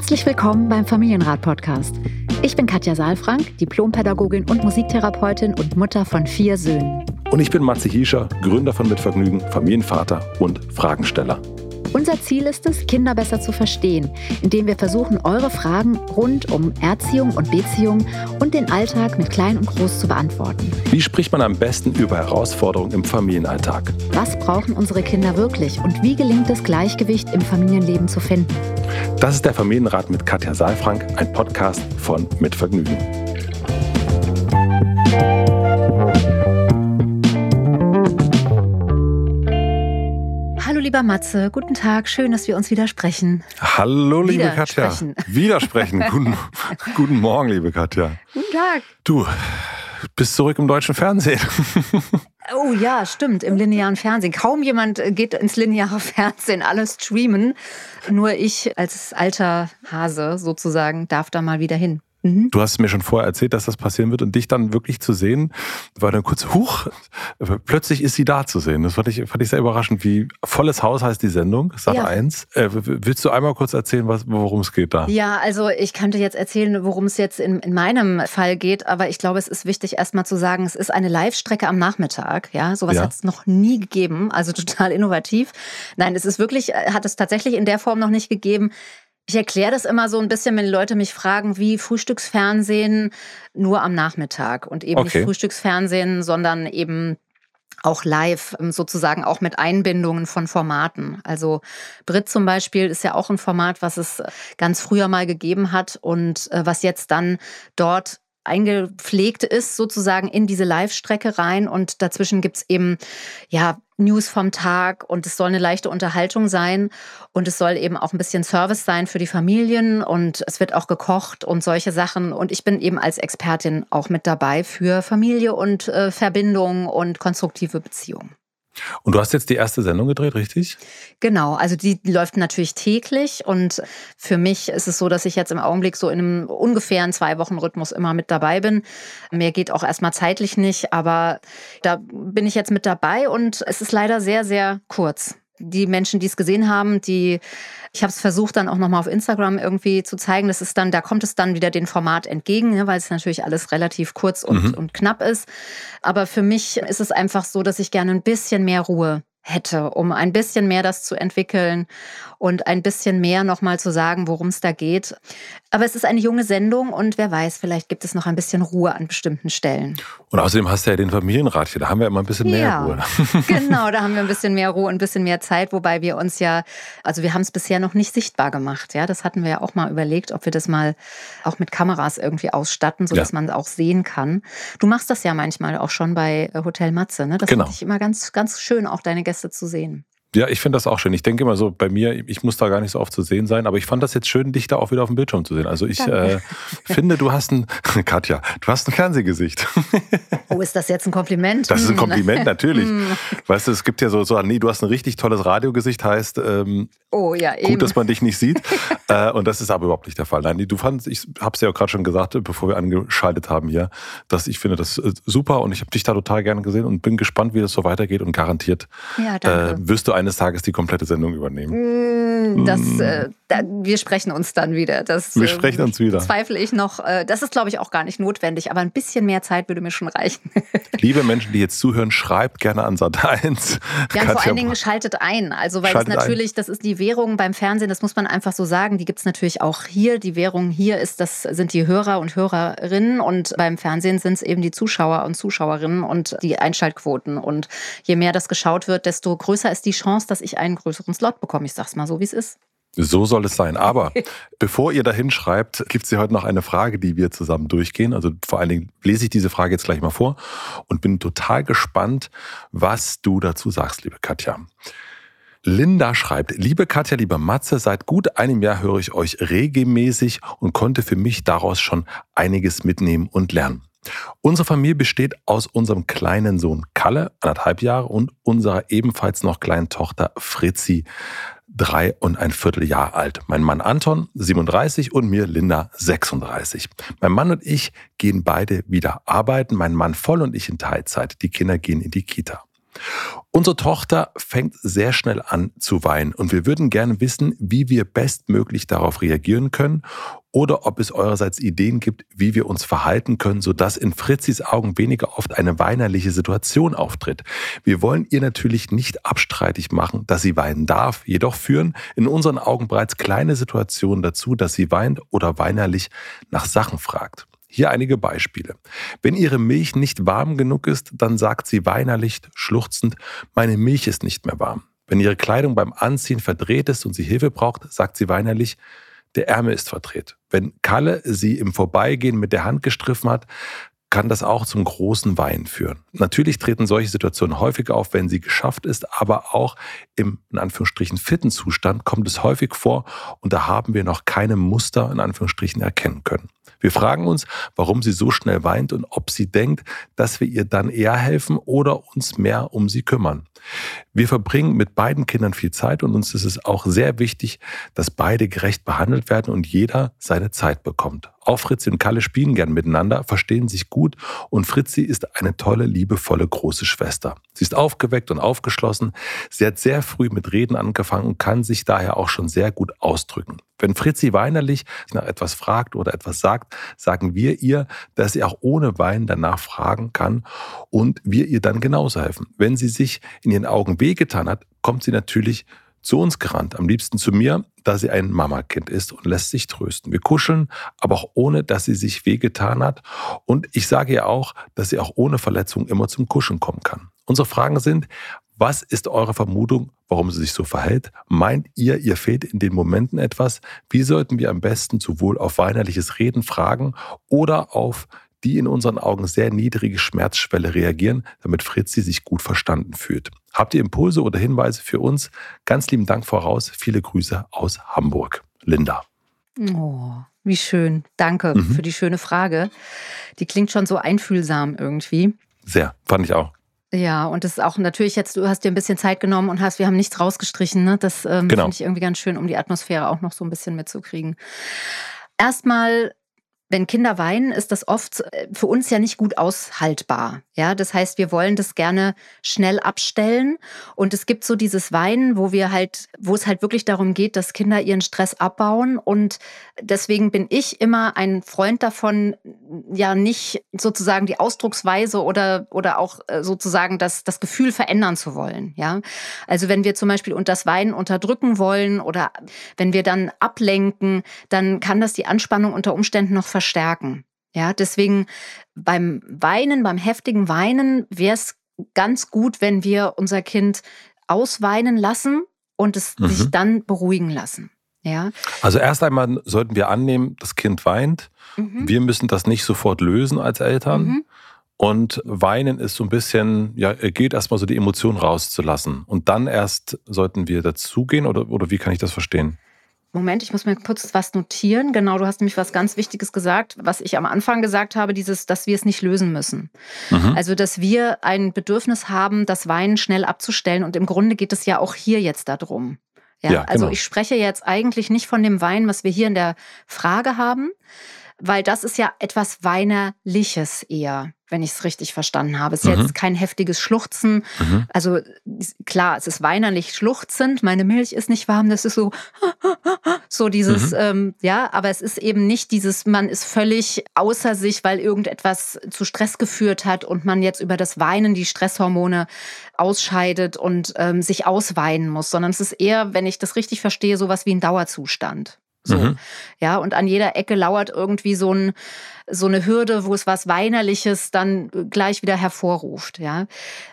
Herzlich willkommen beim Familienrat-Podcast. Ich bin Katja Saalfrank, Diplompädagogin und Musiktherapeutin und Mutter von vier Söhnen. Und ich bin Matze Hiescher, Gründer von Mitvergnügen, Familienvater und Fragensteller. Unser Ziel ist es, Kinder besser zu verstehen, indem wir versuchen, eure Fragen rund um Erziehung und Beziehung und den Alltag mit Klein und Groß zu beantworten. Wie spricht man am besten über Herausforderungen im Familienalltag? Was brauchen unsere Kinder wirklich und wie gelingt es, Gleichgewicht im Familienleben zu finden? Das ist der Familienrat mit Katja Saalfrank, ein Podcast von Mitvergnügen. Lieber Matze. Guten Tag. Schön, dass wir uns widersprechen. Hallo, liebe Katja. Widersprechen. guten, guten Morgen, liebe Katja. Guten Tag. Du bist zurück im deutschen Fernsehen. Oh ja, stimmt, im linearen Fernsehen. Kaum jemand geht ins lineare Fernsehen, alles streamen. Nur ich als alter Hase sozusagen darf da mal wieder hin. Mhm. Du hast mir schon vorher erzählt, dass das passieren wird und dich dann wirklich zu sehen, war dann kurz, huch, plötzlich ist sie da zu sehen. Das fand ich, fand ich sehr überraschend. Wie volles Haus heißt die Sendung, Sat ja. 1. Äh, willst du einmal kurz erzählen, worum es geht da? Ja, also ich könnte jetzt erzählen, worum es jetzt in, in meinem Fall geht, aber ich glaube, es ist wichtig, erstmal zu sagen, es ist eine Live-Strecke am Nachmittag. Ja, sowas ja. hat es noch nie gegeben, also total innovativ. Nein, es ist wirklich, äh, hat es tatsächlich in der Form noch nicht gegeben. Ich erkläre das immer so ein bisschen, wenn Leute mich fragen, wie Frühstücksfernsehen nur am Nachmittag und eben okay. nicht Frühstücksfernsehen, sondern eben auch live, ähm, sozusagen auch mit Einbindungen von Formaten. Also Brit zum Beispiel ist ja auch ein Format, was es ganz früher mal gegeben hat und äh, was jetzt dann dort eingepflegt ist, sozusagen in diese Live-Strecke rein. Und dazwischen gibt es eben ja News vom Tag und es soll eine leichte Unterhaltung sein und es soll eben auch ein bisschen Service sein für die Familien und es wird auch gekocht und solche Sachen. Und ich bin eben als Expertin auch mit dabei für Familie und äh, Verbindung und konstruktive Beziehungen. Und du hast jetzt die erste Sendung gedreht, richtig? Genau, also die läuft natürlich täglich und für mich ist es so, dass ich jetzt im Augenblick so in einem ungefähren zwei Wochen Rhythmus immer mit dabei bin. Mehr geht auch erstmal zeitlich nicht, aber da bin ich jetzt mit dabei und es ist leider sehr, sehr kurz die Menschen, die es gesehen haben, die ich habe es versucht dann auch nochmal auf Instagram irgendwie zu zeigen. Das ist dann, da kommt es dann wieder dem Format entgegen, ne, weil es natürlich alles relativ kurz und, mhm. und knapp ist. Aber für mich ist es einfach so, dass ich gerne ein bisschen mehr Ruhe hätte, um ein bisschen mehr das zu entwickeln und ein bisschen mehr nochmal zu sagen, worum es da geht. Aber es ist eine junge Sendung und wer weiß, vielleicht gibt es noch ein bisschen Ruhe an bestimmten Stellen. Und außerdem hast du ja den Familienrat hier, da haben wir immer ein bisschen mehr ja, Ruhe. genau, da haben wir ein bisschen mehr Ruhe und ein bisschen mehr Zeit, wobei wir uns ja, also wir haben es bisher noch nicht sichtbar gemacht. Ja, das hatten wir ja auch mal überlegt, ob wir das mal auch mit Kameras irgendwie ausstatten, sodass ja. man es auch sehen kann. Du machst das ja manchmal auch schon bei Hotel Matze, ne? Das genau. finde ich immer ganz, ganz schön, auch deine Gäste zu sehen. Ja, ich finde das auch schön. Ich denke immer so, bei mir, ich muss da gar nicht so oft zu sehen sein, aber ich fand das jetzt schön, dich da auch wieder auf dem Bildschirm zu sehen. Also ich äh, finde, du hast ein, Katja, du hast ein Fernsehgesicht. Oh, ist das jetzt ein Kompliment? Das ist ein hm. Kompliment, natürlich. Hm. weißt du, es gibt ja so, so, nee, du hast ein richtig tolles Radiogesicht, heißt, ähm, oh, ja, eben. gut, dass man dich nicht sieht. äh, und das ist aber überhaupt nicht der Fall. Nein, du fandst, ich habe es ja auch gerade schon gesagt, bevor wir angeschaltet haben hier, dass ich finde das äh, super und ich habe dich da total gerne gesehen und bin gespannt, wie das so weitergeht und garantiert ja, äh, wirst du eines Tages die komplette Sendung übernehmen. Mm, das, mm. äh, da, wir sprechen uns dann wieder. Das, wir sprechen uns wieder. Zweifle ich noch. Äh, das ist, glaube ich, auch gar nicht notwendig, aber ein bisschen mehr Zeit würde mir schon reichen. Liebe Menschen, die jetzt zuhören, schreibt gerne an Sat 1. Ja, vor allen Dingen schaltet ein. Also, weil es natürlich, ein. das ist die Währung beim Fernsehen, das muss man einfach so sagen, die gibt es natürlich auch hier. Die Währung hier ist, das sind die Hörer und Hörerinnen und beim Fernsehen sind es eben die Zuschauer und Zuschauerinnen und die Einschaltquoten. Und je mehr das geschaut wird, desto größer ist die Chance, dass ich einen größeren Slot bekomme. Ich sag's mal so, wie es ist. So soll es sein. Aber bevor ihr dahin schreibt, gibt es hier heute noch eine Frage, die wir zusammen durchgehen. Also vor allen Dingen lese ich diese Frage jetzt gleich mal vor und bin total gespannt, was du dazu sagst, liebe Katja. Linda schreibt, liebe Katja, liebe Matze, seit gut einem Jahr höre ich euch regelmäßig und konnte für mich daraus schon einiges mitnehmen und lernen. Unsere Familie besteht aus unserem kleinen Sohn Kalle, anderthalb Jahre, und unserer ebenfalls noch kleinen Tochter Fritzi, drei und ein Vierteljahr alt. Mein Mann Anton, 37 und mir Linda, 36. Mein Mann und ich gehen beide wieder arbeiten, mein Mann voll und ich in Teilzeit. Die Kinder gehen in die Kita. Unsere Tochter fängt sehr schnell an zu weinen und wir würden gerne wissen, wie wir bestmöglich darauf reagieren können oder ob es eurerseits Ideen gibt, wie wir uns verhalten können, sodass in Fritzis Augen weniger oft eine weinerliche Situation auftritt. Wir wollen ihr natürlich nicht abstreitig machen, dass sie weinen darf, jedoch führen in unseren Augen bereits kleine Situationen dazu, dass sie weint oder weinerlich nach Sachen fragt. Hier einige Beispiele. Wenn ihre Milch nicht warm genug ist, dann sagt sie weinerlich, schluchzend, meine Milch ist nicht mehr warm. Wenn ihre Kleidung beim Anziehen verdreht ist und sie Hilfe braucht, sagt sie weinerlich, der Ärmel ist verdreht. Wenn Kalle sie im Vorbeigehen mit der Hand gestriffen hat, kann das auch zum großen Weinen führen. Natürlich treten solche Situationen häufig auf, wenn sie geschafft ist, aber auch im in Anführungsstrichen fitten Zustand kommt es häufig vor und da haben wir noch keine Muster in Anführungsstrichen erkennen können. Wir fragen uns, warum sie so schnell weint und ob sie denkt, dass wir ihr dann eher helfen oder uns mehr um sie kümmern. Wir verbringen mit beiden Kindern viel Zeit und uns ist es auch sehr wichtig, dass beide gerecht behandelt werden und jeder seine Zeit bekommt. Auch Fritzi und Kalle spielen gern miteinander, verstehen sich gut und Fritzi ist eine tolle, liebevolle große Schwester. Sie ist aufgeweckt und aufgeschlossen. Sie hat sehr früh mit Reden angefangen und kann sich daher auch schon sehr gut ausdrücken. Wenn Fritzi weinerlich nach etwas fragt oder etwas sagt, sagen wir ihr, dass sie auch ohne Weinen danach fragen kann und wir ihr dann genauso helfen. Wenn sie sich in ihren Augen wehgetan hat, kommt sie natürlich zu uns gerannt, am liebsten zu mir, da sie ein Mamakind ist und lässt sich trösten. Wir kuscheln, aber auch ohne, dass sie sich wehgetan hat. Und ich sage ihr auch, dass sie auch ohne Verletzung immer zum Kuscheln kommen kann. Unsere Fragen sind, was ist eure Vermutung, warum sie sich so verhält? Meint ihr, ihr fehlt in den Momenten etwas? Wie sollten wir am besten sowohl auf weinerliches Reden fragen oder auf die in unseren Augen sehr niedrige Schmerzschwelle reagieren, damit Fritzi sich gut verstanden fühlt. Habt ihr Impulse oder Hinweise für uns? Ganz lieben Dank voraus. Viele Grüße aus Hamburg. Linda. Oh, wie schön. Danke mhm. für die schöne Frage. Die klingt schon so einfühlsam irgendwie. Sehr, fand ich auch. Ja, und das ist auch natürlich jetzt, du hast dir ein bisschen Zeit genommen und hast, wir haben nichts rausgestrichen. Ne? Das ähm, genau. finde ich irgendwie ganz schön, um die Atmosphäre auch noch so ein bisschen mitzukriegen. Erstmal wenn Kinder weinen, ist das oft äh, für uns ja nicht gut aushaltbar. Ja, das heißt, wir wollen das gerne schnell abstellen. Und es gibt so dieses Weinen, wo wir halt, wo es halt wirklich darum geht, dass Kinder ihren Stress abbauen. Und deswegen bin ich immer ein Freund davon, ja nicht sozusagen die Ausdrucksweise oder, oder auch äh, sozusagen das, das Gefühl verändern zu wollen. Ja, also wenn wir zum Beispiel unter das Weinen unterdrücken wollen oder wenn wir dann ablenken, dann kann das die Anspannung unter Umständen noch. Ja, deswegen beim Weinen, beim heftigen Weinen wäre es ganz gut, wenn wir unser Kind ausweinen lassen und es mhm. sich dann beruhigen lassen. Ja. Also erst einmal sollten wir annehmen, das Kind weint. Mhm. Wir müssen das nicht sofort lösen als Eltern. Mhm. Und weinen ist so ein bisschen, ja, geht erstmal so die Emotion rauszulassen. Und dann erst sollten wir dazugehen oder, oder wie kann ich das verstehen? Moment, ich muss mir kurz was notieren. Genau, du hast nämlich was ganz Wichtiges gesagt, was ich am Anfang gesagt habe, dieses, dass wir es nicht lösen müssen. Mhm. Also, dass wir ein Bedürfnis haben, das Weinen schnell abzustellen. Und im Grunde geht es ja auch hier jetzt darum. Ja, ja also genau. ich spreche jetzt eigentlich nicht von dem Wein, was wir hier in der Frage haben, weil das ist ja etwas Weinerliches eher wenn ich es richtig verstanden habe. Es ist mhm. jetzt kein heftiges Schluchzen. Mhm. Also klar, es ist weinerlich schluchzend. Meine Milch ist nicht warm. Das ist so, so dieses, mhm. ähm, ja, aber es ist eben nicht dieses, man ist völlig außer sich, weil irgendetwas zu Stress geführt hat und man jetzt über das Weinen die Stresshormone ausscheidet und ähm, sich ausweinen muss, sondern es ist eher, wenn ich das richtig verstehe, sowas wie ein Dauerzustand. So. Mhm. Ja, und an jeder Ecke lauert irgendwie so, ein, so eine Hürde, wo es was Weinerliches dann gleich wieder hervorruft. Ja.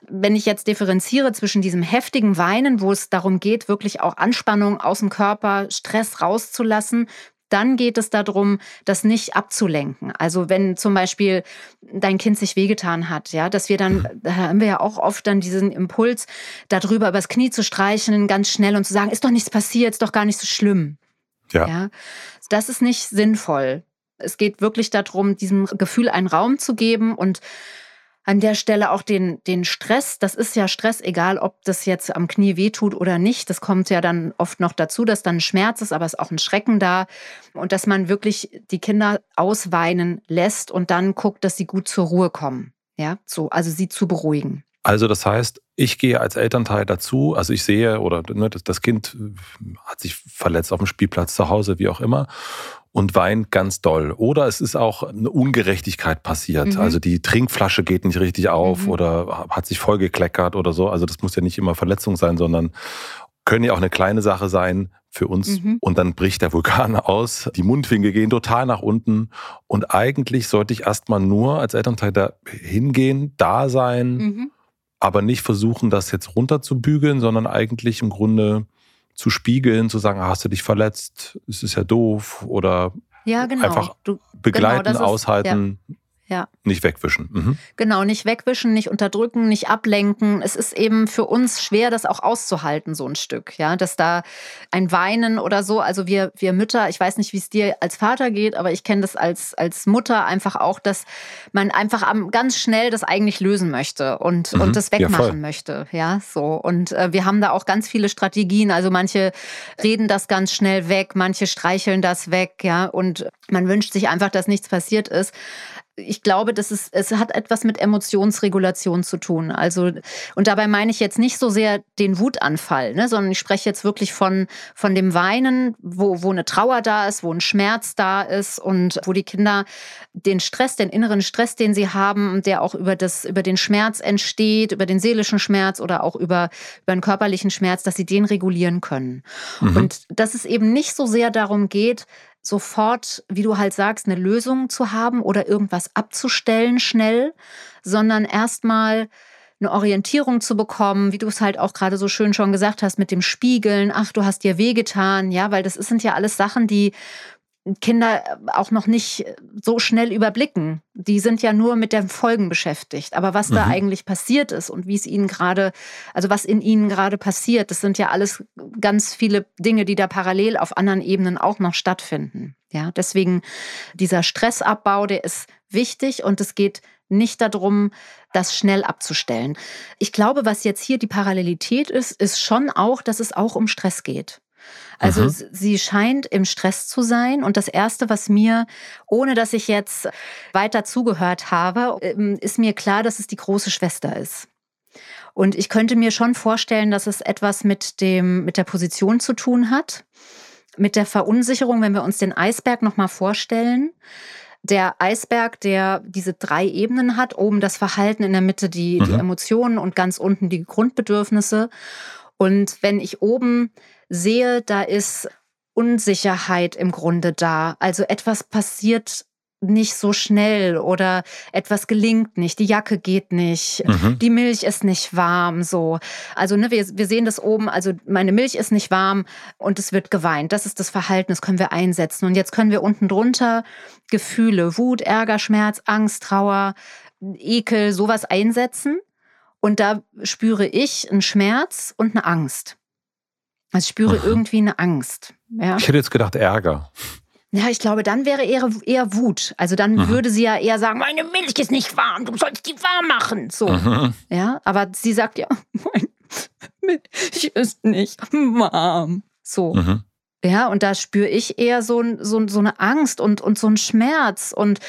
Wenn ich jetzt differenziere zwischen diesem heftigen Weinen, wo es darum geht, wirklich auch Anspannung aus dem Körper, Stress rauszulassen, dann geht es darum, das nicht abzulenken. Also wenn zum Beispiel dein Kind sich wehgetan hat, ja, dass wir dann, mhm. da haben wir ja auch oft dann diesen Impuls, darüber übers Knie zu streichen, ganz schnell und zu sagen, ist doch nichts passiert, ist doch gar nicht so schlimm. Ja. ja. Das ist nicht sinnvoll. Es geht wirklich darum, diesem Gefühl einen Raum zu geben und an der Stelle auch den, den Stress, das ist ja Stress, egal ob das jetzt am Knie wehtut oder nicht. Das kommt ja dann oft noch dazu, dass dann ein Schmerz ist, aber es ist auch ein Schrecken da. Und dass man wirklich die Kinder ausweinen lässt und dann guckt, dass sie gut zur Ruhe kommen. Ja, so, also sie zu beruhigen. Also das heißt, ich gehe als Elternteil dazu, also ich sehe oder ne, das Kind hat sich verletzt auf dem Spielplatz zu Hause, wie auch immer, und weint ganz doll. Oder es ist auch eine Ungerechtigkeit passiert. Mhm. Also die Trinkflasche geht nicht richtig auf mhm. oder hat sich vollgekleckert oder so. Also das muss ja nicht immer Verletzung sein, sondern können ja auch eine kleine Sache sein für uns. Mhm. Und dann bricht der Vulkan aus, die Mundwinkel gehen total nach unten. Und eigentlich sollte ich erstmal nur als Elternteil da hingehen, da sein, mhm. Aber nicht versuchen, das jetzt runterzubügeln, sondern eigentlich im Grunde zu spiegeln, zu sagen, hast du dich verletzt, es ist ja doof oder ja, genau. einfach du, begleiten, genau, ist, aushalten. Ja ja. Nicht wegwischen. Mhm. Genau, nicht wegwischen, nicht unterdrücken, nicht ablenken. Es ist eben für uns schwer, das auch auszuhalten, so ein Stück. Ja, dass da ein Weinen oder so. Also wir, wir Mütter, ich weiß nicht, wie es dir als Vater geht, aber ich kenne das als, als Mutter einfach auch, dass man einfach ganz schnell das eigentlich lösen möchte und, mhm. und das wegmachen ja, möchte. Ja, so. Und äh, wir haben da auch ganz viele Strategien. Also manche reden das ganz schnell weg, manche streicheln das weg. Ja, und man wünscht sich einfach, dass nichts passiert ist ich glaube, das ist, es hat etwas mit Emotionsregulation zu tun. Also, und dabei meine ich jetzt nicht so sehr den Wutanfall, ne, sondern ich spreche jetzt wirklich von, von dem Weinen, wo, wo eine Trauer da ist, wo ein Schmerz da ist und wo die Kinder den Stress, den inneren Stress, den sie haben, der auch über, das, über den Schmerz entsteht, über den seelischen Schmerz oder auch über, über den körperlichen Schmerz, dass sie den regulieren können. Mhm. Und dass es eben nicht so sehr darum geht, sofort, wie du halt sagst, eine Lösung zu haben oder irgendwas abzustellen schnell, sondern erstmal eine Orientierung zu bekommen, wie du es halt auch gerade so schön schon gesagt hast, mit dem Spiegeln, ach, du hast dir wehgetan, ja, weil das sind ja alles Sachen, die Kinder auch noch nicht so schnell überblicken. Die sind ja nur mit den Folgen beschäftigt. Aber was mhm. da eigentlich passiert ist und wie es ihnen gerade, also was in ihnen gerade passiert, das sind ja alles ganz viele Dinge, die da parallel auf anderen Ebenen auch noch stattfinden. Ja, deswegen dieser Stressabbau, der ist wichtig und es geht nicht darum, das schnell abzustellen. Ich glaube, was jetzt hier die Parallelität ist, ist schon auch, dass es auch um Stress geht. Also mhm. sie scheint im Stress zu sein. Und das Erste, was mir, ohne dass ich jetzt weiter zugehört habe, ähm, ist mir klar, dass es die große Schwester ist. Und ich könnte mir schon vorstellen, dass es etwas mit, dem, mit der Position zu tun hat, mit der Verunsicherung, wenn wir uns den Eisberg nochmal vorstellen. Der Eisberg, der diese drei Ebenen hat, oben das Verhalten, in der Mitte die, mhm. die Emotionen und ganz unten die Grundbedürfnisse. Und wenn ich oben sehe, da ist Unsicherheit im Grunde da. Also etwas passiert nicht so schnell oder etwas gelingt nicht, die Jacke geht nicht, mhm. die Milch ist nicht warm, so. Also ne, wir, wir sehen das oben, also meine Milch ist nicht warm und es wird geweint. Das ist das Verhalten, das können wir einsetzen. Und jetzt können wir unten drunter Gefühle, Wut, Ärger, Schmerz, Angst, Trauer, Ekel, sowas einsetzen. Und da spüre ich einen Schmerz und eine Angst. Also ich spüre Aha. irgendwie eine Angst. Ja. Ich hätte jetzt gedacht Ärger. Ja, ich glaube, dann wäre eher, eher Wut. Also dann Aha. würde sie ja eher sagen, meine Milch ist nicht warm, du sollst die warm machen. So. Aha. Ja, aber sie sagt ja, meine Milch ist nicht warm. So. Ja, und da spüre ich eher so, so, so eine Angst und, und so einen Schmerz und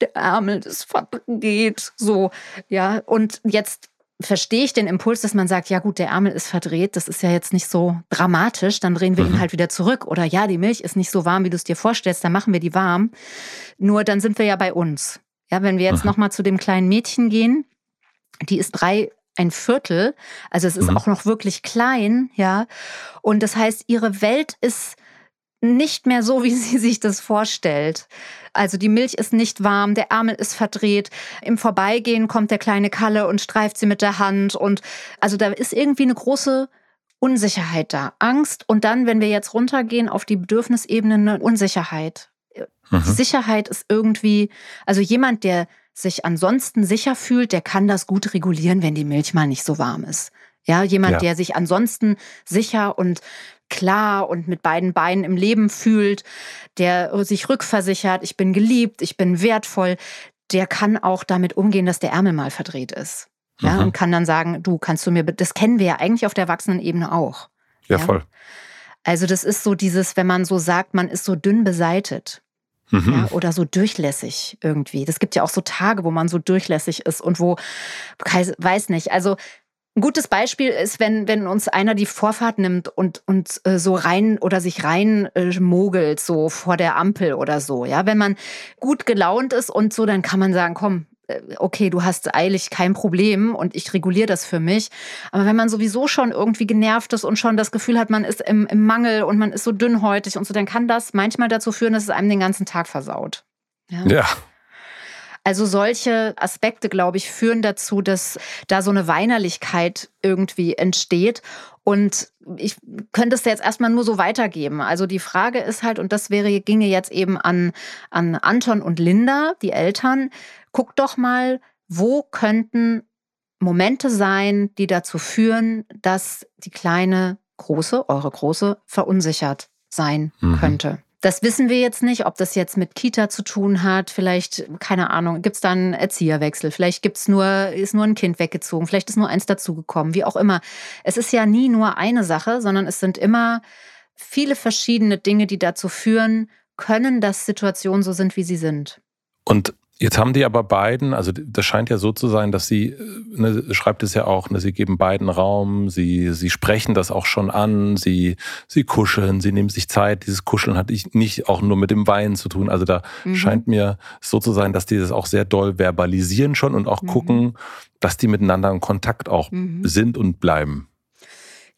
der Ärmel des Vaters geht so. Ja, und jetzt verstehe ich den Impuls, dass man sagt, ja gut, der Ärmel ist verdreht, das ist ja jetzt nicht so dramatisch, dann drehen wir mhm. ihn halt wieder zurück. Oder ja, die Milch ist nicht so warm, wie du es dir vorstellst, dann machen wir die warm. Nur dann sind wir ja bei uns. Ja, wenn wir jetzt mhm. nochmal zu dem kleinen Mädchen gehen, die ist drei ein Viertel, also es ist mhm. auch noch wirklich klein, ja. Und das heißt, ihre Welt ist nicht mehr so, wie sie sich das vorstellt. Also die Milch ist nicht warm, der Ärmel ist verdreht. Im Vorbeigehen kommt der kleine Kalle und streift sie mit der Hand. Und also da ist irgendwie eine große Unsicherheit da, Angst. Und dann, wenn wir jetzt runtergehen auf die Bedürfnisebene, eine Unsicherheit. Mhm. Sicherheit ist irgendwie, also jemand, der sich ansonsten sicher fühlt, der kann das gut regulieren, wenn die Milch mal nicht so warm ist. Ja, jemand, ja. der sich ansonsten sicher und klar und mit beiden Beinen im Leben fühlt, der sich rückversichert, ich bin geliebt, ich bin wertvoll, der kann auch damit umgehen, dass der Ärmel mal verdreht ist. Ja, mhm. und kann dann sagen, du kannst du mir, das kennen wir ja eigentlich auf der Erwachsenenebene auch. Ja, ja, voll. Also das ist so dieses, wenn man so sagt, man ist so dünn beseitet. Mhm. Ja, oder so durchlässig irgendwie. Das gibt ja auch so Tage, wo man so durchlässig ist und wo, weiß nicht, also ein gutes Beispiel ist, wenn, wenn uns einer die Vorfahrt nimmt und, und äh, so rein oder sich rein äh, mogelt, so vor der Ampel oder so. Ja, wenn man gut gelaunt ist und so, dann kann man sagen, komm, äh, okay, du hast eilig kein Problem und ich reguliere das für mich. Aber wenn man sowieso schon irgendwie genervt ist und schon das Gefühl hat, man ist im, im Mangel und man ist so dünnhäutig und so, dann kann das manchmal dazu führen, dass es einem den ganzen Tag versaut. Ja. ja. Also solche Aspekte, glaube ich, führen dazu, dass da so eine Weinerlichkeit irgendwie entsteht. Und ich könnte es jetzt erstmal nur so weitergeben. Also die Frage ist halt, und das wäre, ginge jetzt eben an, an Anton und Linda, die Eltern, guckt doch mal, wo könnten Momente sein, die dazu führen, dass die kleine Große, eure Große, verunsichert sein mhm. könnte. Das wissen wir jetzt nicht, ob das jetzt mit Kita zu tun hat. Vielleicht, keine Ahnung, gibt es da einen Erzieherwechsel. Vielleicht gibt's nur, ist nur ein Kind weggezogen. Vielleicht ist nur eins dazugekommen. Wie auch immer. Es ist ja nie nur eine Sache, sondern es sind immer viele verschiedene Dinge, die dazu führen können, dass Situationen so sind, wie sie sind. Und Jetzt haben die aber beiden, also das scheint ja so zu sein, dass sie, äh, ne, schreibt es ja auch, ne, sie geben beiden Raum, sie, sie sprechen das auch schon an, sie, sie kuscheln, sie nehmen sich Zeit. Dieses Kuscheln hat nicht auch nur mit dem Weinen zu tun. Also da mhm. scheint mir so zu sein, dass die das auch sehr doll verbalisieren schon und auch mhm. gucken, dass die miteinander in Kontakt auch mhm. sind und bleiben.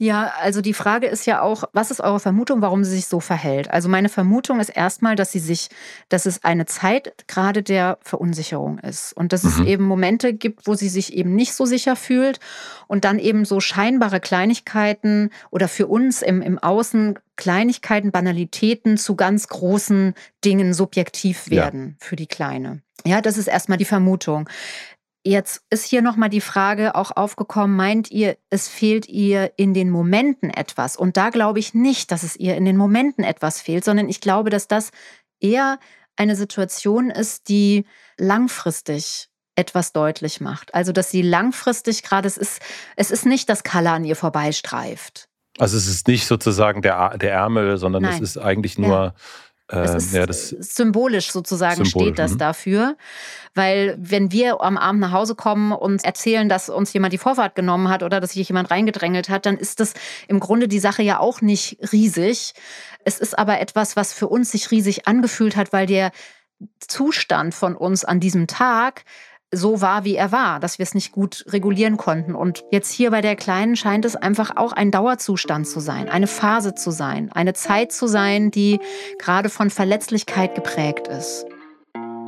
Ja, also die Frage ist ja auch, was ist eure Vermutung, warum sie sich so verhält? Also meine Vermutung ist erstmal, dass sie sich, dass es eine Zeit gerade der Verunsicherung ist und dass mhm. es eben Momente gibt, wo sie sich eben nicht so sicher fühlt und dann eben so scheinbare Kleinigkeiten oder für uns im, im Außen Kleinigkeiten, Banalitäten zu ganz großen Dingen subjektiv werden ja. für die Kleine. Ja, das ist erstmal die Vermutung. Jetzt ist hier nochmal die Frage auch aufgekommen, meint ihr, es fehlt ihr in den Momenten etwas? Und da glaube ich nicht, dass es ihr in den Momenten etwas fehlt, sondern ich glaube, dass das eher eine Situation ist, die langfristig etwas deutlich macht. Also, dass sie langfristig gerade, es ist, es ist nicht, dass Kalla an ihr vorbeistreift. Also es ist nicht sozusagen der, der Ärmel, sondern Nein. es ist eigentlich nur ja. Es ähm, ist ja, symbolisch sozusagen symbolisch, steht das mhm. dafür. Weil wenn wir am Abend nach Hause kommen und erzählen, dass uns jemand die Vorfahrt genommen hat oder dass sich jemand reingedrängelt hat, dann ist das im Grunde die Sache ja auch nicht riesig. Es ist aber etwas, was für uns sich riesig angefühlt hat, weil der Zustand von uns an diesem Tag so war, wie er war, dass wir es nicht gut regulieren konnten. Und jetzt hier bei der Kleinen scheint es einfach auch ein Dauerzustand zu sein, eine Phase zu sein, eine Zeit zu sein, die gerade von Verletzlichkeit geprägt ist.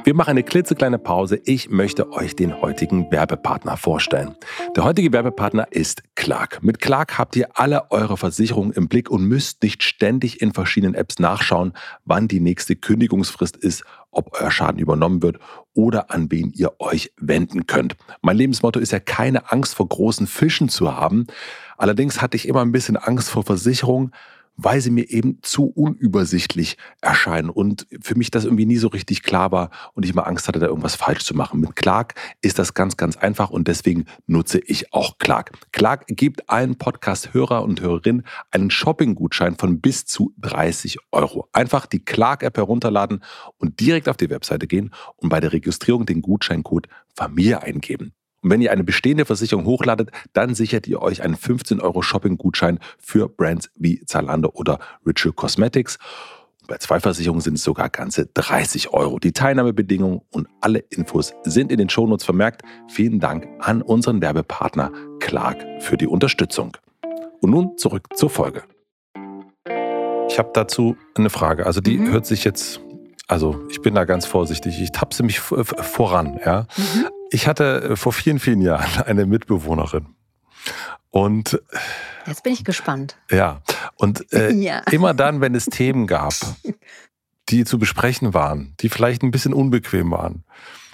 Wir machen eine klitzekleine Pause. Ich möchte euch den heutigen Werbepartner vorstellen. Der heutige Werbepartner ist Clark. Mit Clark habt ihr alle eure Versicherungen im Blick und müsst nicht ständig in verschiedenen Apps nachschauen, wann die nächste Kündigungsfrist ist, ob euer Schaden übernommen wird oder an wen ihr euch wenden könnt. Mein Lebensmotto ist ja keine Angst vor großen Fischen zu haben. Allerdings hatte ich immer ein bisschen Angst vor Versicherungen weil sie mir eben zu unübersichtlich erscheinen und für mich das irgendwie nie so richtig klar war und ich immer Angst hatte, da irgendwas falsch zu machen. Mit Clark ist das ganz, ganz einfach und deswegen nutze ich auch Clark. Clark gibt allen Podcast-Hörer und Hörerinnen einen Shopping-Gutschein von bis zu 30 Euro. Einfach die Clark-App herunterladen und direkt auf die Webseite gehen und bei der Registrierung den Gutscheincode Familie eingeben. Und wenn ihr eine bestehende Versicherung hochladet, dann sichert ihr euch einen 15 Euro Shopping-Gutschein für Brands wie Zalando oder Ritual Cosmetics. Bei zwei Versicherungen sind es sogar ganze 30 Euro. Die Teilnahmebedingungen und alle Infos sind in den Shownotes vermerkt. Vielen Dank an unseren Werbepartner Clark für die Unterstützung. Und nun zurück zur Folge. Ich habe dazu eine Frage. Also die mhm. hört sich jetzt, also ich bin da ganz vorsichtig. Ich tapse mich voran, ja. Mhm. Ich hatte äh, vor vielen, vielen Jahren eine Mitbewohnerin. Und jetzt bin ich gespannt. Ja, und äh, ja. immer dann, wenn es Themen gab, die zu besprechen waren, die vielleicht ein bisschen unbequem waren,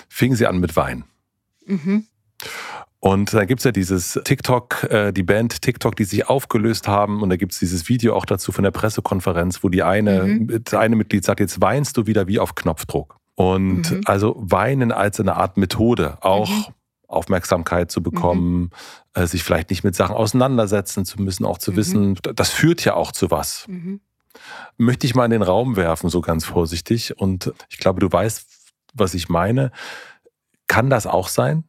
fing sie an mit Wein. Mhm. Und da gibt es ja dieses TikTok, äh, die Band TikTok, die sich aufgelöst haben. Und da gibt es dieses Video auch dazu von der Pressekonferenz, wo die eine, mhm. das eine Mitglied sagt, jetzt weinst du wieder wie auf Knopfdruck. Und mhm. also Weinen als eine Art Methode, auch mhm. Aufmerksamkeit zu bekommen, mhm. äh, sich vielleicht nicht mit Sachen auseinandersetzen zu müssen, auch zu mhm. wissen, das führt ja auch zu was. Mhm. möchte ich mal in den Raum werfen, so ganz vorsichtig. Und ich glaube, du weißt, was ich meine. Kann das auch sein?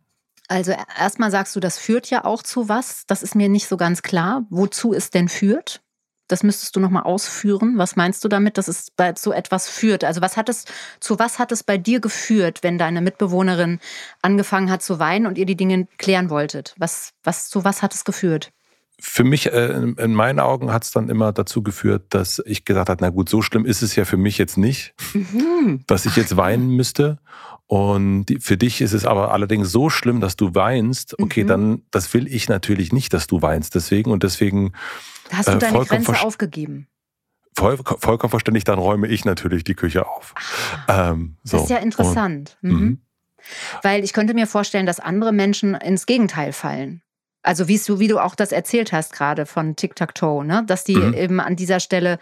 Also erstmal sagst du, das führt ja auch zu was. Das ist mir nicht so ganz klar, wozu es denn führt. Das müsstest du nochmal ausführen. Was meinst du damit, dass es zu etwas führt? Also was hat es, zu was hat es bei dir geführt, wenn deine Mitbewohnerin angefangen hat zu weinen und ihr die Dinge klären wolltet? Was, was, zu was hat es geführt? Für mich, äh, in meinen Augen, hat es dann immer dazu geführt, dass ich gesagt habe, na gut, so schlimm ist es ja für mich jetzt nicht, mhm. dass ich jetzt weinen müsste. Und für dich ist es aber allerdings so schlimm, dass du weinst. Okay, mhm. dann, das will ich natürlich nicht, dass du weinst. Deswegen und deswegen Hast du äh, deine Grenze aufgegeben? Voll, vollkommen verständlich, dann räume ich natürlich die Küche auf. Ah, ähm, so. Das ist ja interessant. Und, mhm. mhm. Weil ich könnte mir vorstellen, dass andere Menschen ins Gegenteil fallen. Also wie du, wie du auch das erzählt hast gerade von Tic-Tac-Toe, ne? dass die mhm. eben an dieser Stelle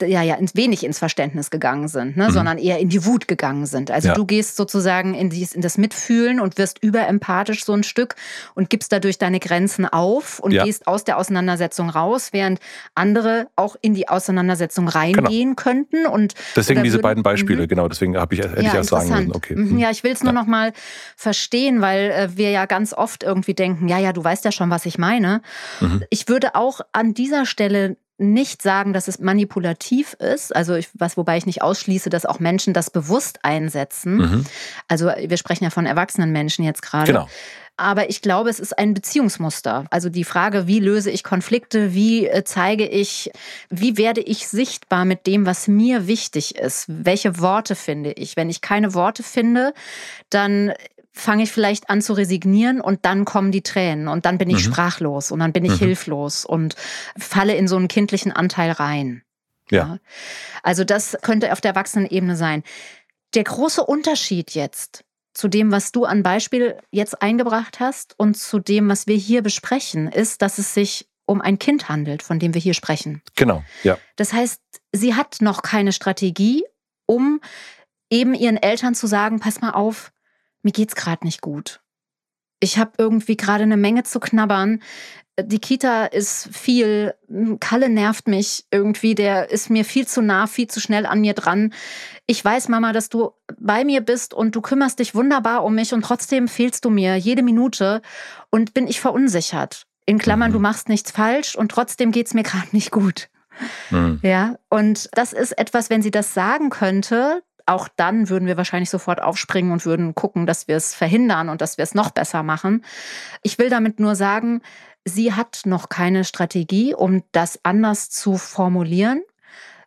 äh, ja, ja wenig ins Verständnis gegangen sind, ne? Mhm. sondern eher in die Wut gegangen sind. Also ja. du gehst sozusagen in, dies, in das Mitfühlen und wirst überempathisch so ein Stück und gibst dadurch deine Grenzen auf und ja. gehst aus der Auseinandersetzung raus, während andere auch in die Auseinandersetzung reingehen genau. könnten. Und deswegen diese würden, beiden Beispiele, mhm. genau, deswegen habe ich, hätte ja, ich erst sagen müssen. Okay. Mhm. Ja, ich will es nur noch mal verstehen, weil äh, wir ja ganz oft irgendwie denken, ja, ja, du weißt weißt ja schon, was ich meine. Mhm. Ich würde auch an dieser Stelle nicht sagen, dass es manipulativ ist, also ich, was wobei ich nicht ausschließe, dass auch Menschen das bewusst einsetzen. Mhm. Also wir sprechen ja von erwachsenen Menschen jetzt gerade. Genau. Aber ich glaube, es ist ein Beziehungsmuster. Also die Frage, wie löse ich Konflikte, wie äh, zeige ich, wie werde ich sichtbar mit dem, was mir wichtig ist? Welche Worte finde ich? Wenn ich keine Worte finde, dann fange ich vielleicht an zu resignieren und dann kommen die Tränen und dann bin ich mhm. sprachlos und dann bin ich mhm. hilflos und falle in so einen kindlichen Anteil rein. Ja. ja. Also das könnte auf der Erwachsenenebene sein. Der große Unterschied jetzt zu dem, was du an Beispiel jetzt eingebracht hast und zu dem, was wir hier besprechen, ist, dass es sich um ein Kind handelt, von dem wir hier sprechen. Genau, ja. Das heißt, sie hat noch keine Strategie, um eben ihren Eltern zu sagen, pass mal auf, mir geht's gerade nicht gut. Ich habe irgendwie gerade eine Menge zu knabbern. Die Kita ist viel, Kalle nervt mich irgendwie, der ist mir viel zu nah, viel zu schnell an mir dran. Ich weiß, Mama, dass du bei mir bist und du kümmerst dich wunderbar um mich und trotzdem fehlst du mir jede Minute und bin ich verunsichert. In Klammern, mhm. du machst nichts falsch und trotzdem geht's mir gerade nicht gut. Mhm. Ja, und das ist etwas, wenn sie das sagen könnte, auch dann würden wir wahrscheinlich sofort aufspringen und würden gucken, dass wir es verhindern und dass wir es noch besser machen. Ich will damit nur sagen, sie hat noch keine Strategie, um das anders zu formulieren.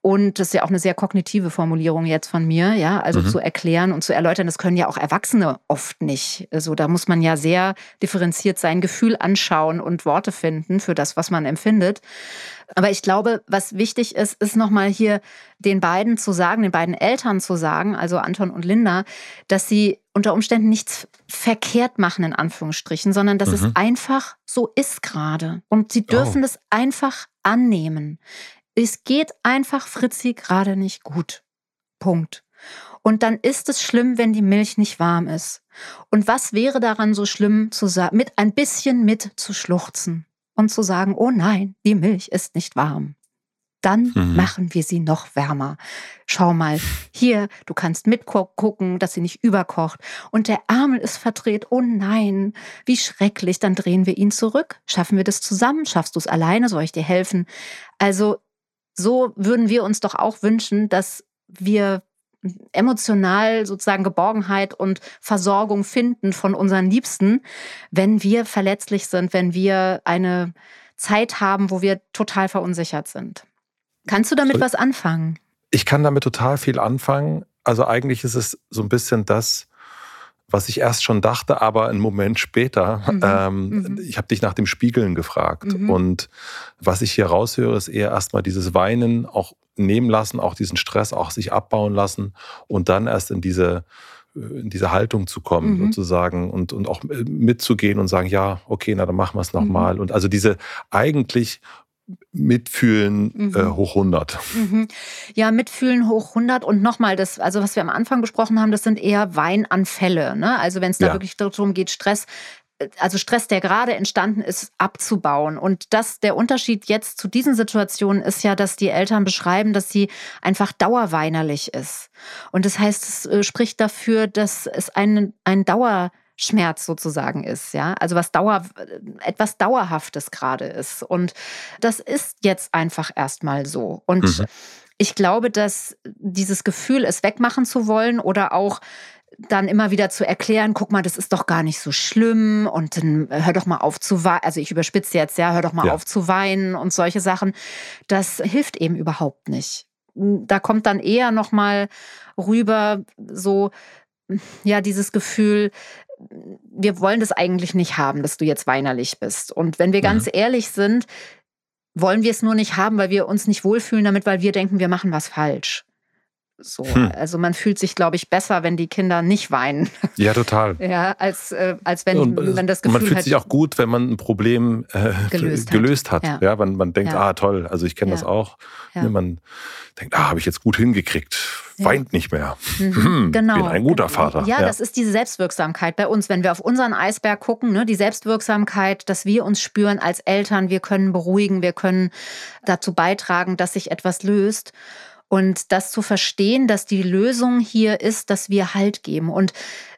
Und das ist ja auch eine sehr kognitive Formulierung jetzt von mir, ja, also mhm. zu erklären und zu erläutern, das können ja auch Erwachsene oft nicht. Also da muss man ja sehr differenziert sein Gefühl anschauen und Worte finden für das, was man empfindet. Aber ich glaube, was wichtig ist, ist nochmal hier den beiden zu sagen, den beiden Eltern zu sagen, also Anton und Linda, dass sie unter Umständen nichts verkehrt machen, in Anführungsstrichen, sondern dass mhm. es einfach so ist gerade. Und sie dürfen oh. das einfach annehmen es geht einfach Fritzi gerade nicht gut. Punkt. Und dann ist es schlimm, wenn die Milch nicht warm ist. Und was wäre daran so schlimm, zu mit ein bisschen mit zu schluchzen und zu sagen, oh nein, die Milch ist nicht warm. Dann mhm. machen wir sie noch wärmer. Schau mal, hier, du kannst mitgucken, dass sie nicht überkocht. Und der Ärmel ist verdreht. Oh nein, wie schrecklich. Dann drehen wir ihn zurück. Schaffen wir das zusammen? Schaffst du es alleine? Soll ich dir helfen? Also so würden wir uns doch auch wünschen, dass wir emotional sozusagen Geborgenheit und Versorgung finden von unseren Liebsten, wenn wir verletzlich sind, wenn wir eine Zeit haben, wo wir total verunsichert sind. Kannst du damit was anfangen? Ich kann damit total viel anfangen. Also eigentlich ist es so ein bisschen das, was ich erst schon dachte, aber einen Moment später. Mhm. Ähm, mhm. Ich habe dich nach dem Spiegeln gefragt. Mhm. Und was ich hier raushöre, ist eher erstmal dieses Weinen auch nehmen lassen, auch diesen Stress auch sich abbauen lassen und dann erst in diese in diese Haltung zu kommen, mhm. sozusagen, und, und auch mitzugehen und sagen, ja, okay, na dann machen wir es nochmal. Mhm. Und also diese eigentlich Mitfühlen mhm. äh, hoch 100. Mhm. Ja, Mitfühlen hoch 100 und nochmal das, also was wir am Anfang besprochen haben, das sind eher Weinanfälle. Ne? Also wenn es da ja. wirklich darum geht, Stress also Stress, der gerade entstanden ist, abzubauen. Und das, der Unterschied jetzt zu diesen Situationen ist ja, dass die Eltern beschreiben, dass sie einfach dauerweinerlich ist. Und das heißt, es äh, spricht dafür, dass es ein, ein Dauerschmerz sozusagen ist, ja. Also was Dauer, etwas Dauerhaftes gerade ist. Und das ist jetzt einfach erstmal so. Und mhm. ich glaube, dass dieses Gefühl, es wegmachen zu wollen oder auch dann immer wieder zu erklären, guck mal, das ist doch gar nicht so schlimm und dann äh, hör doch mal auf zu weinen, also ich überspitze jetzt, ja, hör doch mal ja. auf zu weinen und solche Sachen, das hilft eben überhaupt nicht. Da kommt dann eher noch mal rüber so ja, dieses Gefühl, wir wollen das eigentlich nicht haben, dass du jetzt weinerlich bist. Und wenn wir mhm. ganz ehrlich sind, wollen wir es nur nicht haben, weil wir uns nicht wohlfühlen damit, weil wir denken, wir machen was falsch. So, hm. also man fühlt sich, glaube ich, besser, wenn die Kinder nicht weinen. Ja, total. ja, als, äh, als wenn, und, wenn das Gefühl Man fühlt sich auch gut, wenn man ein Problem äh, gelöst, gelöst hat. hat. Ja. ja, man, man denkt, ja. ah toll, also ich kenne ja. das auch. Ja. Man denkt, ah, habe ich jetzt gut hingekriegt. Weint nicht mehr. Mhm, hm, genau. Bin ein guter Vater. Ja, das ist diese Selbstwirksamkeit bei uns. Wenn wir auf unseren Eisberg gucken, ne, die Selbstwirksamkeit, dass wir uns spüren als Eltern, wir können beruhigen, wir können dazu beitragen, dass sich etwas löst. Und das zu verstehen, dass die Lösung hier ist, dass wir Halt geben. Und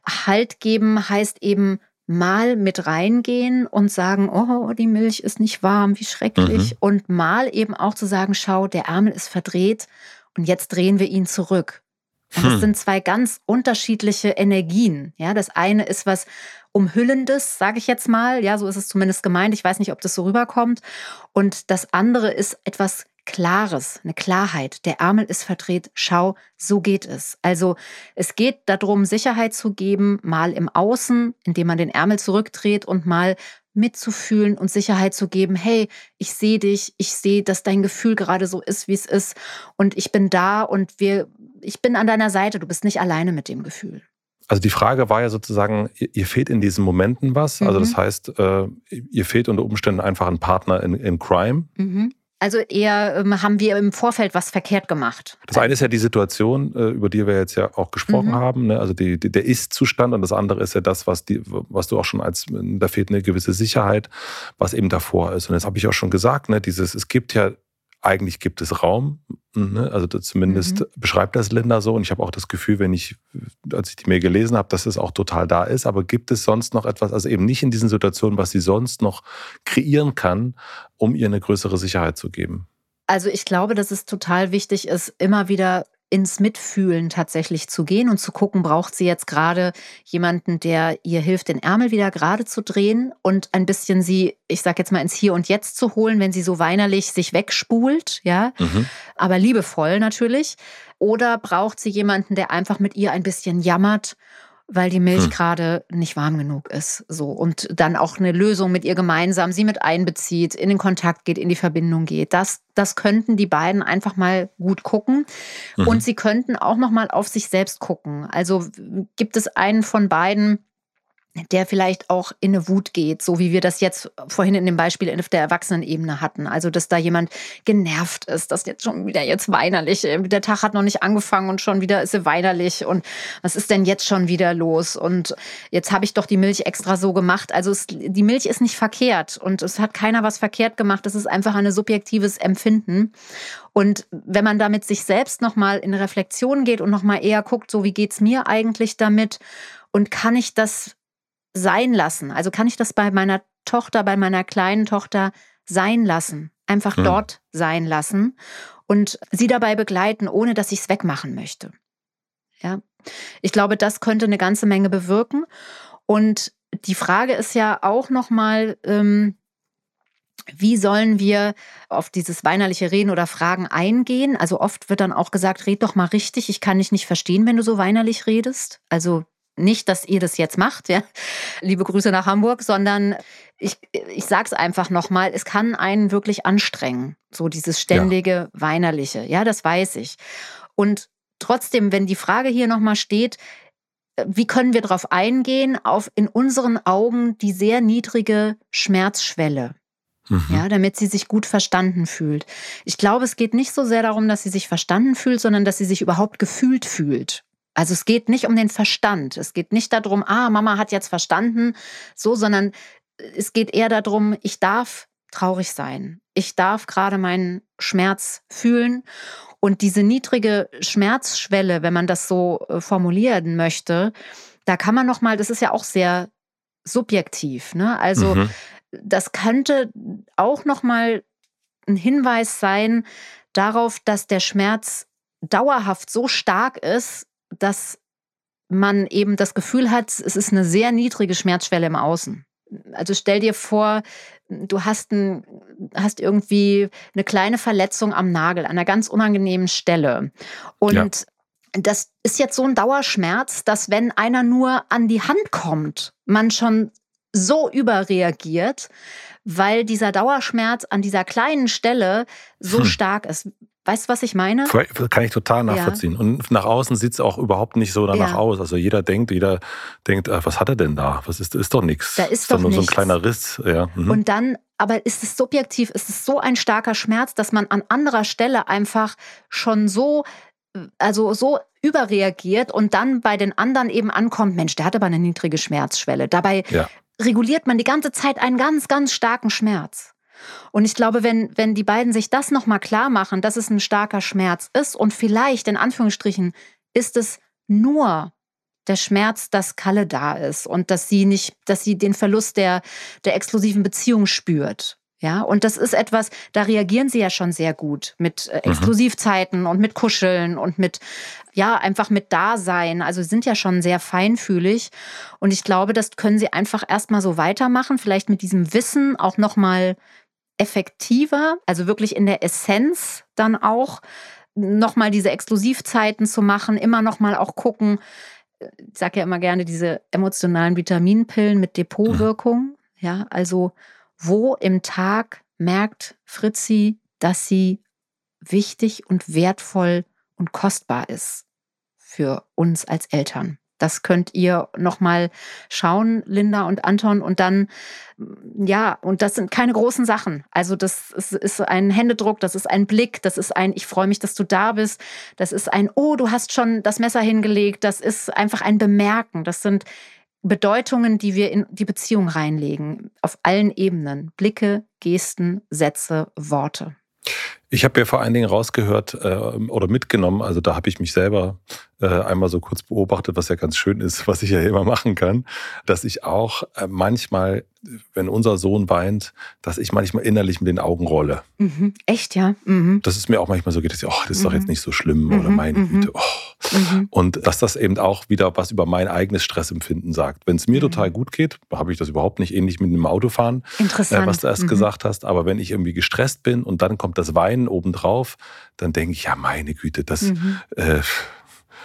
Halt geben heißt eben mal mit reingehen und sagen, oh, die Milch ist nicht warm, wie schrecklich. Mhm. Und mal eben auch zu sagen, schau, der Ärmel ist verdreht und jetzt drehen wir ihn zurück. Und das hm. sind zwei ganz unterschiedliche Energien. Ja, das eine ist was Umhüllendes, sage ich jetzt mal. Ja, so ist es zumindest gemeint. Ich weiß nicht, ob das so rüberkommt. Und das andere ist etwas Klares, eine Klarheit. Der Ärmel ist verdreht. Schau, so geht es. Also es geht darum, Sicherheit zu geben, mal im Außen, indem man den Ärmel zurückdreht und mal mitzufühlen und Sicherheit zu geben. Hey, ich sehe dich, ich sehe, dass dein Gefühl gerade so ist, wie es ist und ich bin da und wir, ich bin an deiner Seite. Du bist nicht alleine mit dem Gefühl. Also die Frage war ja sozusagen, ihr fehlt in diesen Momenten was. Mhm. Also das mhm. heißt, äh, ihr fehlt unter Umständen einfach ein Partner in, in Crime. Mhm. Also eher ähm, haben wir im Vorfeld was verkehrt gemacht. Das eine ist ja die Situation, äh, über die wir jetzt ja auch gesprochen mhm. haben, ne? also die, die, der Ist-Zustand und das andere ist ja das, was, die, was du auch schon als, da fehlt eine gewisse Sicherheit, was eben davor ist. Und das habe ich auch schon gesagt, ne? dieses, es gibt ja eigentlich gibt es Raum. Ne? Also zumindest mhm. beschreibt das Linda so. Und ich habe auch das Gefühl, wenn ich, als ich die Mail gelesen habe, dass es auch total da ist. Aber gibt es sonst noch etwas, also eben nicht in diesen Situationen, was sie sonst noch kreieren kann, um ihr eine größere Sicherheit zu geben? Also ich glaube, dass es total wichtig ist, immer wieder ins Mitfühlen tatsächlich zu gehen und zu gucken, braucht sie jetzt gerade jemanden, der ihr hilft, den Ärmel wieder gerade zu drehen und ein bisschen sie, ich sag jetzt mal, ins Hier und Jetzt zu holen, wenn sie so weinerlich sich wegspult, ja, mhm. aber liebevoll natürlich. Oder braucht sie jemanden, der einfach mit ihr ein bisschen jammert weil die Milch hm. gerade nicht warm genug ist. So. Und dann auch eine Lösung mit ihr gemeinsam, sie mit einbezieht, in den Kontakt geht, in die Verbindung geht. Das, das könnten die beiden einfach mal gut gucken. Mhm. Und sie könnten auch noch mal auf sich selbst gucken. Also gibt es einen von beiden, der vielleicht auch in eine Wut geht, so wie wir das jetzt vorhin in dem Beispiel auf der Erwachsenenebene hatten. Also, dass da jemand genervt ist, dass jetzt schon wieder jetzt weinerlich, der Tag hat noch nicht angefangen und schon wieder ist sie weinerlich und was ist denn jetzt schon wieder los? Und jetzt habe ich doch die Milch extra so gemacht. Also, es, die Milch ist nicht verkehrt und es hat keiner was verkehrt gemacht. Es ist einfach ein subjektives Empfinden. Und wenn man damit sich selbst nochmal in Reflexion geht und nochmal eher guckt, so wie geht's mir eigentlich damit? Und kann ich das sein lassen? Also kann ich das bei meiner Tochter, bei meiner kleinen Tochter sein lassen? Einfach hm. dort sein lassen und sie dabei begleiten, ohne dass ich es wegmachen möchte. Ja, ich glaube, das könnte eine ganze Menge bewirken. Und die Frage ist ja auch nochmal, ähm, wie sollen wir auf dieses weinerliche Reden oder Fragen eingehen? Also oft wird dann auch gesagt, red doch mal richtig, ich kann dich nicht verstehen, wenn du so weinerlich redest. Also nicht, dass ihr das jetzt macht, ja. Liebe Grüße nach Hamburg, sondern ich, ich sage es einfach nochmal, es kann einen wirklich anstrengen, so dieses ständige ja. Weinerliche. Ja, das weiß ich. Und trotzdem, wenn die Frage hier nochmal steht, wie können wir darauf eingehen, auf in unseren Augen die sehr niedrige Schmerzschwelle? Mhm. Ja, damit sie sich gut verstanden fühlt. Ich glaube, es geht nicht so sehr darum, dass sie sich verstanden fühlt, sondern dass sie sich überhaupt gefühlt fühlt. Also es geht nicht um den Verstand. Es geht nicht darum, ah, Mama hat jetzt verstanden, so, sondern es geht eher darum, ich darf traurig sein. Ich darf gerade meinen Schmerz fühlen. Und diese niedrige Schmerzschwelle, wenn man das so äh, formulieren möchte, da kann man noch mal, das ist ja auch sehr subjektiv, ne? Also mhm. das könnte auch noch mal ein Hinweis sein darauf, dass der Schmerz dauerhaft so stark ist, dass man eben das Gefühl hat, es ist eine sehr niedrige Schmerzschwelle im Außen. Also stell dir vor, du hast, ein, hast irgendwie eine kleine Verletzung am Nagel, an einer ganz unangenehmen Stelle. Und ja. das ist jetzt so ein Dauerschmerz, dass wenn einer nur an die Hand kommt, man schon so überreagiert, weil dieser Dauerschmerz an dieser kleinen Stelle so hm. stark ist. Weißt du, was ich meine? Kann ich total nachvollziehen. Ja. Und nach außen sieht es auch überhaupt nicht so danach ja. aus. Also jeder denkt, jeder denkt, äh, was hat er denn da? Was ist, ist doch nichts. Da ist doch nur so ein kleiner Riss. Ja. Mhm. Und dann, aber ist es subjektiv, ist es so ein starker Schmerz, dass man an anderer Stelle einfach schon so, also so überreagiert und dann bei den anderen eben ankommt, Mensch, der hat aber eine niedrige Schmerzschwelle. Dabei reguliert man die ganze Zeit einen ganz, ganz starken Schmerz. Und ich glaube, wenn, wenn die beiden sich das nochmal klar machen, dass es ein starker Schmerz ist und vielleicht in Anführungsstrichen ist es nur der Schmerz, dass Kalle da ist und dass sie nicht, dass sie den Verlust der, der exklusiven Beziehung spürt. Ja, und das ist etwas, da reagieren sie ja schon sehr gut mit äh, mhm. Exklusivzeiten und mit Kuscheln und mit, ja, einfach mit Dasein. Also sind ja schon sehr feinfühlig. Und ich glaube, das können sie einfach erstmal so weitermachen, vielleicht mit diesem Wissen auch nochmal effektiver, also wirklich in der Essenz dann auch nochmal diese Exklusivzeiten zu machen, immer nochmal auch gucken, ich sage ja immer gerne diese emotionalen Vitaminpillen mit Depotwirkung. Ja, also wo im Tag merkt Fritzi, dass sie wichtig und wertvoll und kostbar ist für uns als Eltern. Das könnt ihr nochmal schauen, Linda und Anton. Und dann, ja, und das sind keine großen Sachen. Also das ist, ist ein Händedruck, das ist ein Blick, das ist ein, ich freue mich, dass du da bist. Das ist ein, oh, du hast schon das Messer hingelegt. Das ist einfach ein Bemerken. Das sind Bedeutungen, die wir in die Beziehung reinlegen, auf allen Ebenen. Blicke, Gesten, Sätze, Worte. Ich habe ja vor allen Dingen rausgehört äh, oder mitgenommen, also da habe ich mich selber einmal so kurz beobachtet, was ja ganz schön ist, was ich ja immer machen kann, dass ich auch äh, manchmal, wenn unser Sohn weint, dass ich manchmal innerlich mit den Augen rolle. Mhm. Echt, ja? Mhm. Dass es mir auch manchmal so geht, dass ich, oh, das ist mhm. doch jetzt nicht so schlimm oder mhm. meine mhm. Güte. Oh. Mhm. Und dass das eben auch wieder was über mein eigenes Stressempfinden sagt. Wenn es mir total gut geht, habe ich das überhaupt nicht ähnlich mit dem Autofahren, äh, was du erst gesagt hast. Aber wenn ich irgendwie gestresst bin und dann kommt das Weinen obendrauf, dann denke ich, ja, meine Güte, das äh,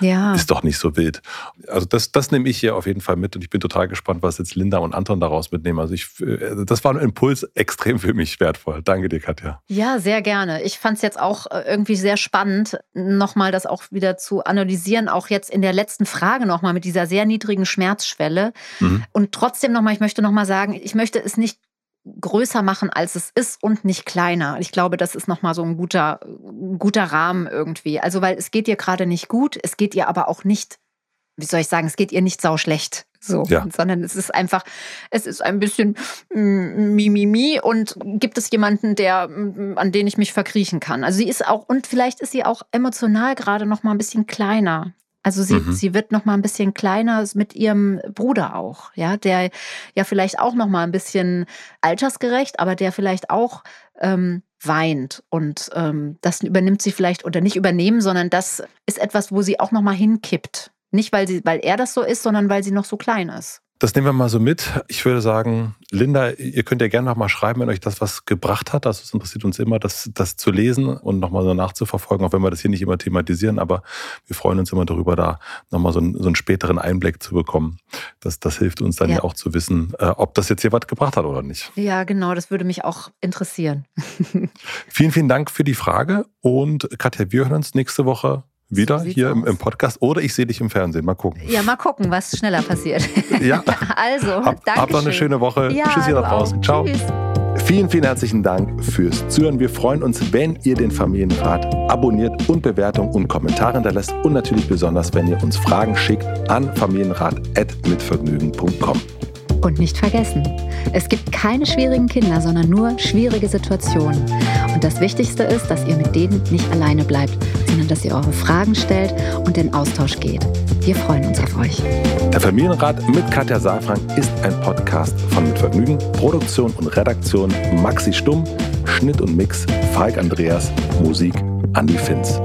ja. ist doch nicht so wild. Also das, das nehme ich hier auf jeden Fall mit und ich bin total gespannt, was jetzt Linda und Anton daraus mitnehmen. Also ich, äh, das war ein Impuls extrem für mich wertvoll. Danke dir, Katja. Ja, sehr gerne. Ich fand es jetzt auch äh, irgendwie sehr spannend, nochmal das auch wieder zu analysieren, auch jetzt in der letzten Frage nochmal mit dieser sehr niedrigen Schmerzschwelle. Mhm. Und trotzdem nochmal, ich möchte nochmal sagen, ich möchte es nicht größer machen, als es ist und nicht kleiner. Ich glaube, das ist nochmal so ein guter, guter Rahmen irgendwie. Also, weil es geht ihr gerade nicht gut, es geht ihr aber auch nicht, wie soll ich sagen, es geht ihr nicht sau schlecht. So, ja. sondern es ist einfach, es ist ein bisschen Mimimi mi, mi und gibt es jemanden, der, mm, an den ich mich verkriechen kann. Also sie ist auch, und vielleicht ist sie auch emotional gerade noch mal ein bisschen kleiner. Also sie, mhm. sie wird noch mal ein bisschen kleiner mit ihrem Bruder auch, ja, der ja vielleicht auch noch mal ein bisschen altersgerecht, aber der vielleicht auch ähm, weint und ähm, das übernimmt sie vielleicht oder nicht übernehmen, sondern das ist etwas, wo sie auch noch mal hinkippt. Nicht weil sie, weil er das so ist, sondern weil sie noch so klein ist. Das nehmen wir mal so mit. Ich würde sagen, Linda, ihr könnt ja gerne noch mal schreiben, wenn euch das was gebracht hat. Das interessiert uns immer, das, das zu lesen und noch mal so nachzuverfolgen, auch wenn wir das hier nicht immer thematisieren. Aber wir freuen uns immer darüber, da noch mal so einen, so einen späteren Einblick zu bekommen. Das, das hilft uns dann ja. ja auch zu wissen, äh, ob das jetzt hier was gebracht hat oder nicht. Ja, genau. Das würde mich auch interessieren. vielen, vielen Dank für die Frage. Und Katja, wir hören uns nächste Woche wieder hier im, im, Podcast oder ich sehe dich im Fernsehen. Mal gucken. Ja, mal gucken, was schneller passiert. Ja. also, Hab, danke. Habt noch eine schöne Woche. Ja, Tschüss hier da draußen. Ciao. Tschüss. Vielen, vielen herzlichen Dank fürs Zuhören. Wir freuen uns, wenn ihr den Familienrat abonniert und Bewertung und Kommentare hinterlässt und natürlich besonders, wenn ihr uns Fragen schickt an familienrat.mitvergnügen.com. Und nicht vergessen, es gibt keine schwierigen Kinder, sondern nur schwierige Situationen. Und das Wichtigste ist, dass ihr mit denen nicht alleine bleibt, sondern dass ihr eure Fragen stellt und in Austausch geht. Wir freuen uns auf euch. Der Familienrat mit Katja Saalfrank ist ein Podcast von Mit Vergnügen, Produktion und Redaktion Maxi Stumm, Schnitt und Mix Falk Andreas, Musik Andi Finz.